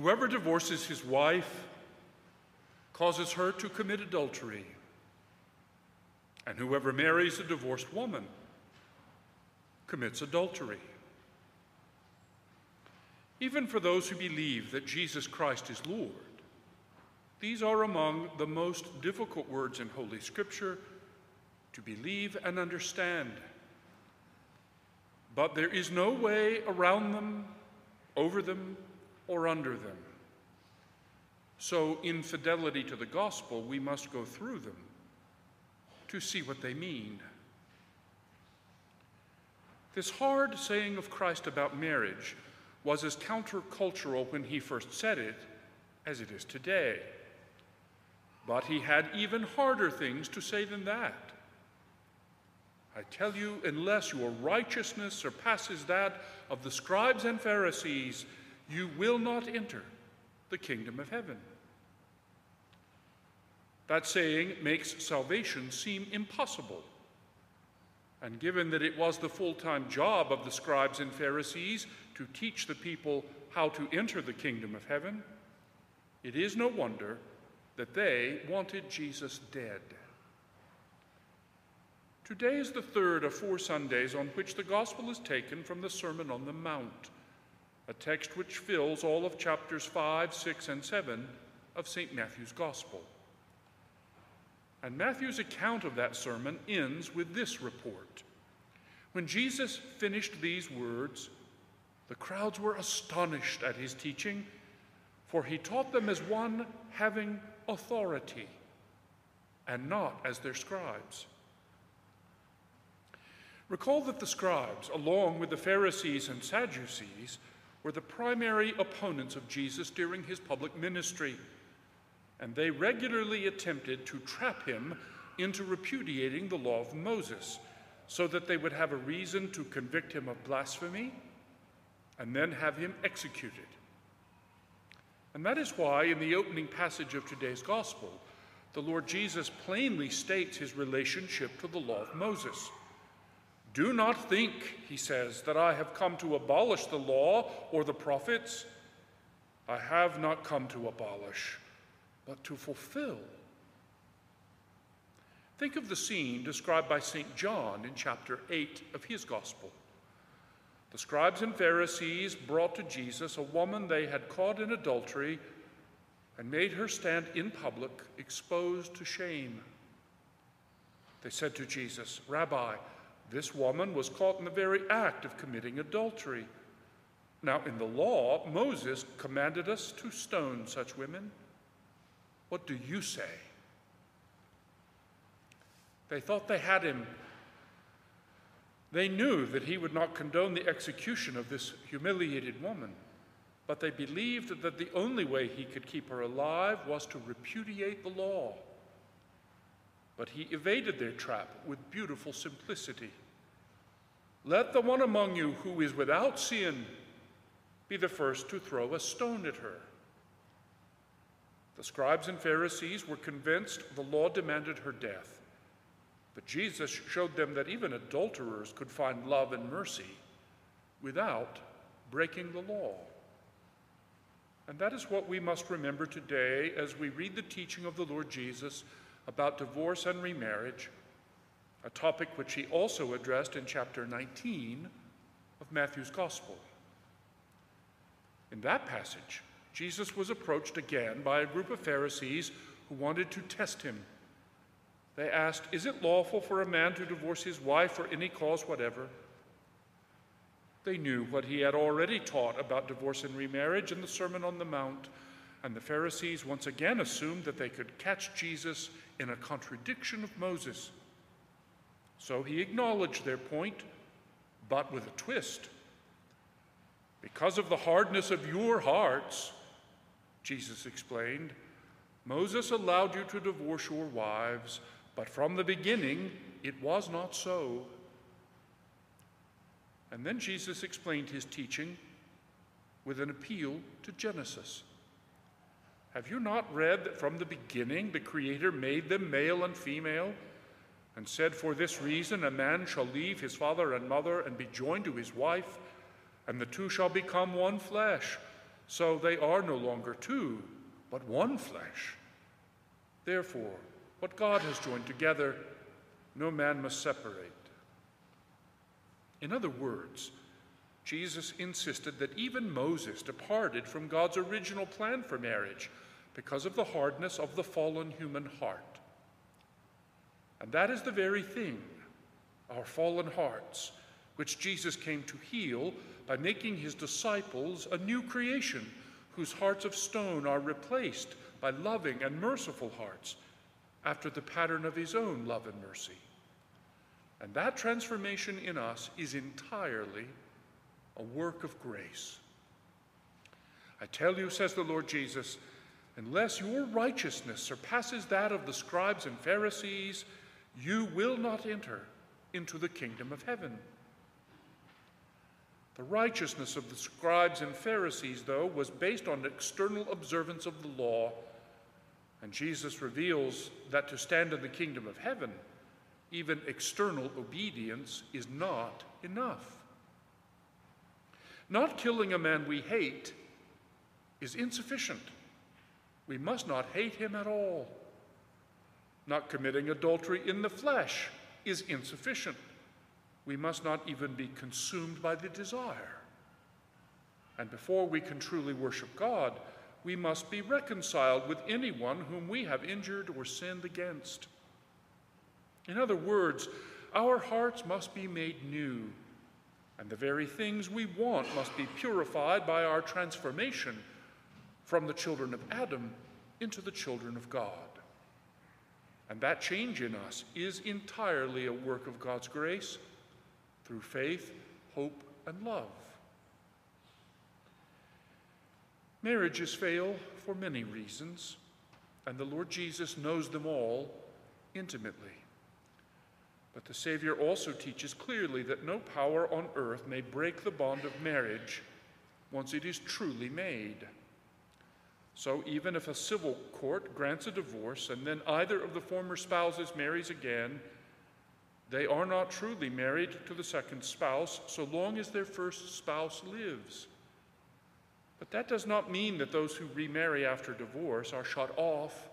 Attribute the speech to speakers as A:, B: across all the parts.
A: Whoever divorces his wife causes her to commit adultery, and whoever marries a divorced woman commits adultery. Even for those who believe that Jesus Christ is Lord, these are among the most difficult words in Holy Scripture to believe and understand. But there is no way around them, over them, or under them. So, in fidelity to the gospel, we must go through them to see what they mean. This hard saying of Christ about marriage was as countercultural when he first said it as it is today. But he had even harder things to say than that. I tell you, unless your righteousness surpasses that of the scribes and Pharisees, you will not enter the kingdom of heaven. That saying makes salvation seem impossible. And given that it was the full time job of the scribes and Pharisees to teach the people how to enter the kingdom of heaven, it is no wonder that they wanted Jesus dead. Today is the third of four Sundays on which the gospel is taken from the Sermon on the Mount, a text which fills all of chapters 5, 6, and 7 of St. Matthew's Gospel. And Matthew's account of that sermon ends with this report. When Jesus finished these words, the crowds were astonished at his teaching, for he taught them as one having authority and not as their scribes. Recall that the scribes, along with the Pharisees and Sadducees, were the primary opponents of Jesus during his public ministry, and they regularly attempted to trap him into repudiating the law of Moses so that they would have a reason to convict him of blasphemy and then have him executed. And that is why, in the opening passage of today's gospel, the Lord Jesus plainly states his relationship to the law of Moses. Do not think, he says, that I have come to abolish the law or the prophets. I have not come to abolish, but to fulfill. Think of the scene described by St. John in chapter 8 of his gospel. The scribes and Pharisees brought to Jesus a woman they had caught in adultery and made her stand in public, exposed to shame. They said to Jesus, Rabbi, this woman was caught in the very act of committing adultery. Now, in the law, Moses commanded us to stone such women. What do you say? They thought they had him. They knew that he would not condone the execution of this humiliated woman, but they believed that the only way he could keep her alive was to repudiate the law. But he evaded their trap with beautiful simplicity. Let the one among you who is without sin be the first to throw a stone at her. The scribes and Pharisees were convinced the law demanded her death. But Jesus showed them that even adulterers could find love and mercy without breaking the law. And that is what we must remember today as we read the teaching of the Lord Jesus about divorce and remarriage, a topic which he also addressed in chapter 19 of Matthew's Gospel. In that passage, Jesus was approached again by a group of Pharisees who wanted to test him. They asked, Is it lawful for a man to divorce his wife for any cause whatever? They knew what he had already taught about divorce and remarriage in the Sermon on the Mount, and the Pharisees once again assumed that they could catch Jesus in a contradiction of Moses. So he acknowledged their point, but with a twist. Because of the hardness of your hearts, Jesus explained, Moses allowed you to divorce your wives, but from the beginning it was not so. And then Jesus explained his teaching with an appeal to Genesis. Have you not read that from the beginning the Creator made them male and female, and said, For this reason a man shall leave his father and mother and be joined to his wife, and the two shall become one flesh? So they are no longer two, but one flesh. Therefore, what God has joined together, no man must separate. In other words, Jesus insisted that even Moses departed from God's original plan for marriage because of the hardness of the fallen human heart. And that is the very thing, our fallen hearts, which Jesus came to heal by making his disciples a new creation whose hearts of stone are replaced by loving and merciful hearts after the pattern of his own love and mercy. And that transformation in us is entirely a work of grace. I tell you, says the Lord Jesus, unless your righteousness surpasses that of the scribes and Pharisees, you will not enter into the kingdom of heaven. The righteousness of the scribes and Pharisees, though, was based on external observance of the law. And Jesus reveals that to stand in the kingdom of heaven, even external obedience is not enough. Not killing a man we hate is insufficient. We must not hate him at all. Not committing adultery in the flesh is insufficient. We must not even be consumed by the desire. And before we can truly worship God, we must be reconciled with anyone whom we have injured or sinned against. In other words, our hearts must be made new, and the very things we want must be purified by our transformation from the children of Adam into the children of God. And that change in us is entirely a work of God's grace through faith, hope, and love. Marriages fail for many reasons, and the Lord Jesus knows them all intimately. But the Savior also teaches clearly that no power on earth may break the bond of marriage once it is truly made. So, even if a civil court grants a divorce and then either of the former spouses marries again, they are not truly married to the second spouse so long as their first spouse lives. But that does not mean that those who remarry after divorce are shut off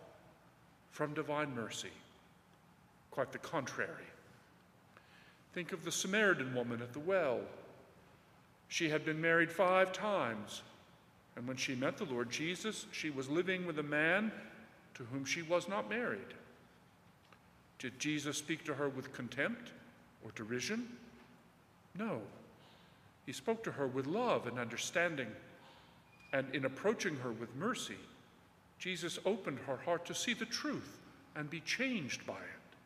A: from divine mercy. Quite the contrary. Think of the Samaritan woman at the well. She had been married five times, and when she met the Lord Jesus, she was living with a man to whom she was not married. Did Jesus speak to her with contempt or derision? No. He spoke to her with love and understanding. And in approaching her with mercy, Jesus opened her heart to see the truth and be changed by it.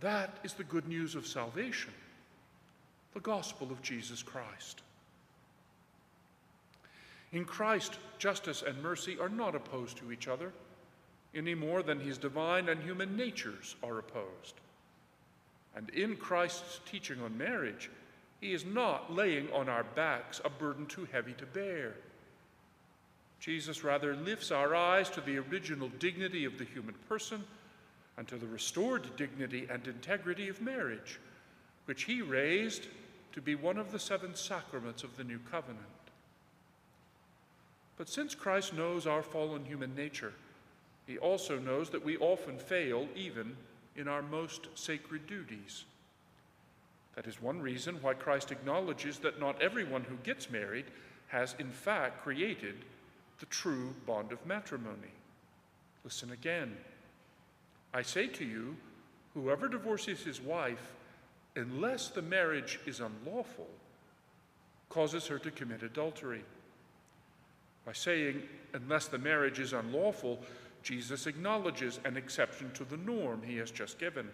A: That is the good news of salvation, the gospel of Jesus Christ. In Christ, justice and mercy are not opposed to each other any more than his divine and human natures are opposed. And in Christ's teaching on marriage, he is not laying on our backs a burden too heavy to bear. Jesus rather lifts our eyes to the original dignity of the human person and to the restored dignity and integrity of marriage, which he raised to be one of the seven sacraments of the new covenant. But since Christ knows our fallen human nature, he also knows that we often fail even in our most sacred duties. That is one reason why Christ acknowledges that not everyone who gets married has, in fact, created the true bond of matrimony. Listen again. I say to you, whoever divorces his wife, unless the marriage is unlawful, causes her to commit adultery. By saying, unless the marriage is unlawful, Jesus acknowledges an exception to the norm he has just given.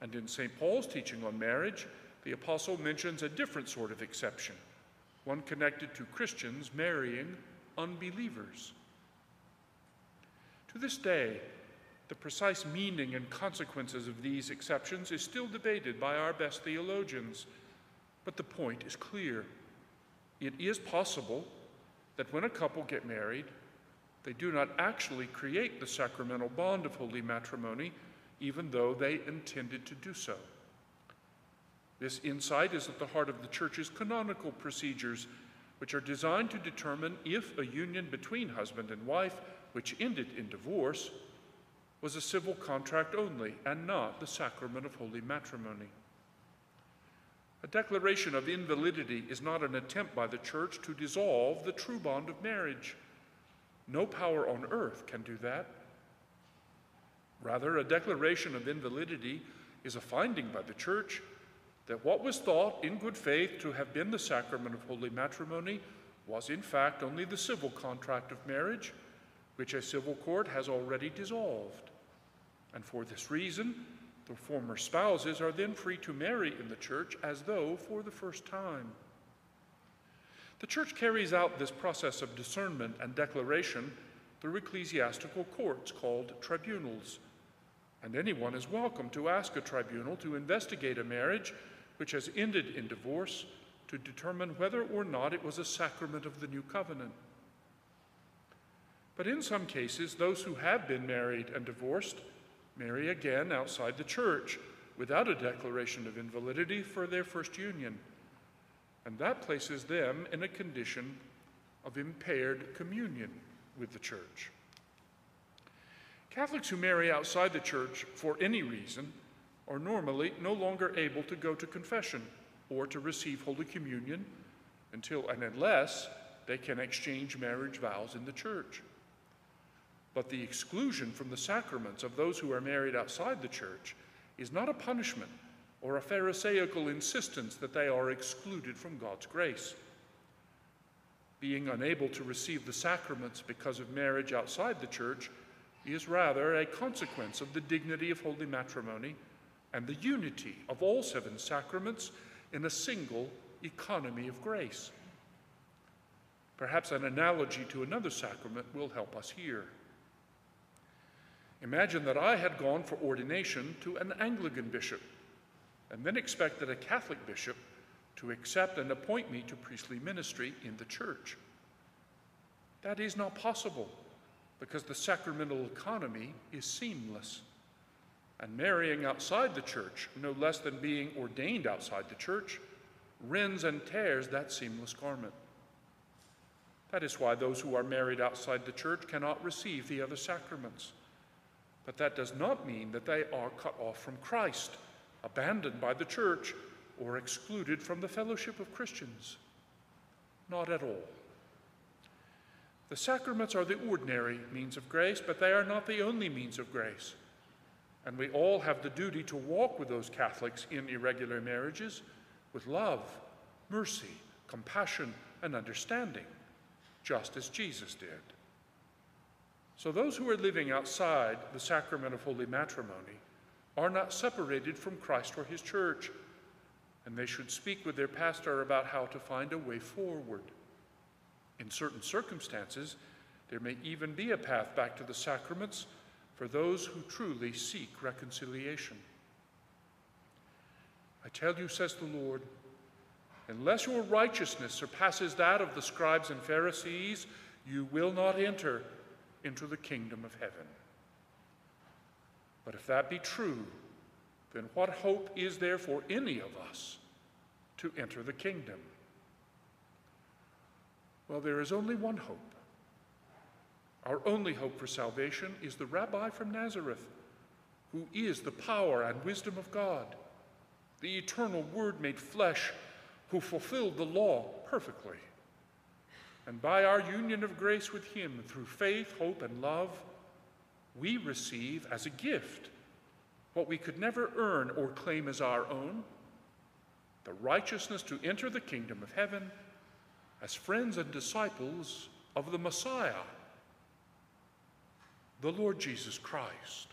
A: And in St. Paul's teaching on marriage, the apostle mentions a different sort of exception, one connected to Christians marrying unbelievers. To this day, the precise meaning and consequences of these exceptions is still debated by our best theologians, but the point is clear. It is possible that when a couple get married, they do not actually create the sacramental bond of holy matrimony, even though they intended to do so. This insight is at the heart of the Church's canonical procedures, which are designed to determine if a union between husband and wife, which ended in divorce, was a civil contract only and not the sacrament of holy matrimony. A declaration of invalidity is not an attempt by the church to dissolve the true bond of marriage. No power on earth can do that. Rather, a declaration of invalidity is a finding by the church that what was thought in good faith to have been the sacrament of holy matrimony was in fact only the civil contract of marriage, which a civil court has already dissolved. And for this reason, the former spouses are then free to marry in the church as though for the first time. The church carries out this process of discernment and declaration through ecclesiastical courts called tribunals. And anyone is welcome to ask a tribunal to investigate a marriage which has ended in divorce to determine whether or not it was a sacrament of the new covenant. But in some cases, those who have been married and divorced marry again outside the church without a declaration of invalidity for their first union. And that places them in a condition of impaired communion with the church. Catholics who marry outside the church for any reason are normally no longer able to go to confession or to receive Holy Communion until and unless they can exchange marriage vows in the church. But the exclusion from the sacraments of those who are married outside the church is not a punishment or a Pharisaical insistence that they are excluded from God's grace. Being unable to receive the sacraments because of marriage outside the church is rather a consequence of the dignity of holy matrimony and the unity of all seven sacraments in a single economy of grace. Perhaps an analogy to another sacrament will help us here. Imagine that I had gone for ordination to an Anglican bishop and then expected a Catholic bishop to accept and appoint me to priestly ministry in the church. That is not possible because the sacramental economy is seamless. And marrying outside the church, no less than being ordained outside the church, rends and tears that seamless garment. That is why those who are married outside the church cannot receive the other sacraments. But that does not mean that they are cut off from Christ, abandoned by the church, or excluded from the fellowship of Christians. Not at all. The sacraments are the ordinary means of grace, but they are not the only means of grace. And we all have the duty to walk with those Catholics in irregular marriages with love, mercy, compassion, and understanding, just as Jesus did. So those who are living outside the sacrament of holy matrimony are not separated from Christ or his church, and they should speak with their pastor about how to find a way forward. In certain circumstances, there may even be a path back to the sacraments for those who truly seek reconciliation. I tell you, says the Lord, unless your righteousness surpasses that of the scribes and Pharisees, you will not enter into the kingdom of heaven. But if that be true, then what hope is there for any of us to enter the kingdom? Well, there is only one hope our only hope for salvation is the rabbi from Nazareth, who is the power and wisdom of God, the eternal Word made flesh, who fulfilled the law perfectly. And by our union of grace with Him through faith, hope, and love, we receive as a gift what we could never earn or claim as our own the righteousness to enter the kingdom of heaven as friends and disciples of the Messiah the Lord Jesus Christ.